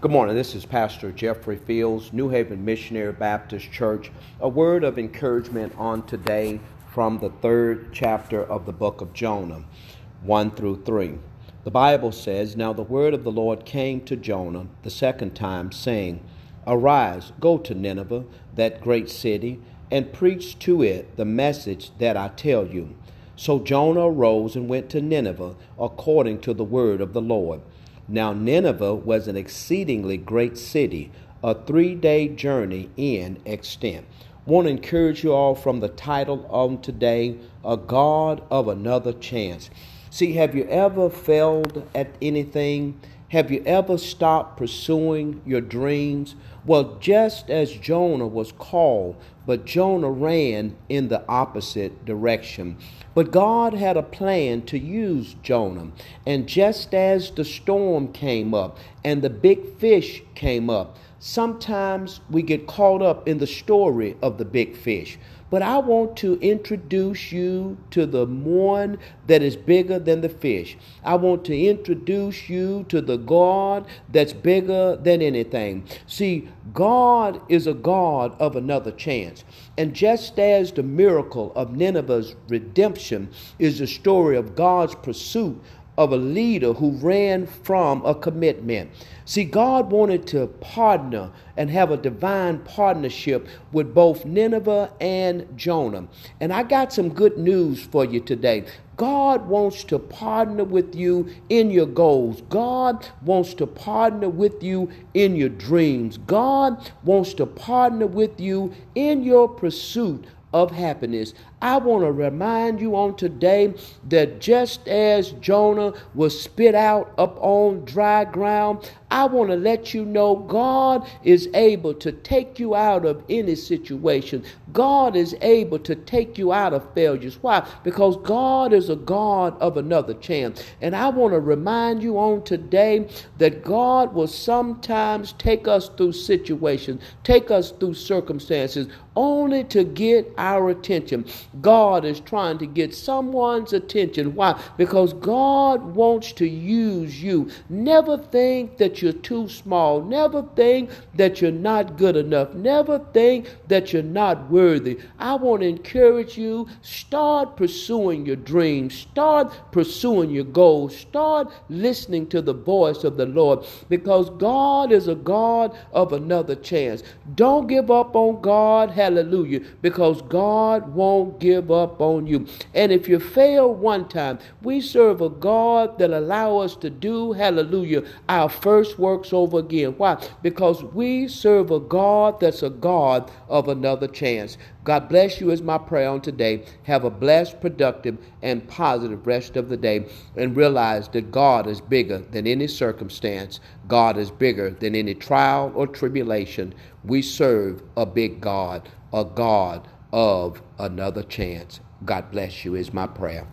Good morning. This is Pastor Jeffrey Fields, New Haven Missionary Baptist Church. A word of encouragement on today from the third chapter of the book of Jonah, 1 through 3. The Bible says, Now the word of the Lord came to Jonah the second time, saying, Arise, go to Nineveh, that great city, and preach to it the message that I tell you. So Jonah arose and went to Nineveh according to the word of the Lord. Now Nineveh was an exceedingly great city, a three day journey in extent. Want to encourage you all from the title on today, A God of Another Chance. See, have you ever failed at anything? Have you ever stopped pursuing your dreams? Well, just as Jonah was called, but Jonah ran in the opposite direction. But God had a plan to use Jonah. And just as the storm came up and the big fish came up, sometimes we get caught up in the story of the big fish. But I want to introduce you to the one that is bigger than the fish. I want to introduce you to the God that's bigger than anything. See, God is a God of another chance. And just as the miracle of Nineveh's redemption is the story of God's pursuit of a leader who ran from a commitment. See, God wanted to partner and have a divine partnership with both Nineveh and Jonah. And I got some good news for you today. God wants to partner with you in your goals. God wants to partner with you in your dreams. God wants to partner with you in your pursuit of happiness. I want to remind you on today that just as Jonah was spit out up on dry ground, I want to let you know God is able to take you out of any situation. God is able to take you out of failures. Why? Because God is a God of another chance. And I want to remind you on today that God will sometimes take us through situations, take us through circumstances, only to get our attention. God is trying to get someone's attention. Why? Because God wants to use you. Never think that you're too small. Never think that you're not good enough. Never think that you're not worthy. I want to encourage you start pursuing your dreams, start pursuing your goals, start listening to the voice of the Lord because God is a God of another chance. Don't give up on God. Hallelujah. Because God won't give up on you. And if you fail one time, we serve a God that allow us to do, hallelujah, our first works over again. Why? Because we serve a God that's a God of another chance. God bless you is my prayer on today. Have a blessed, productive, and positive rest of the day and realize that God is bigger than any circumstance. God is bigger than any trial or tribulation. We serve a big God, a God of another chance. God bless you is my prayer.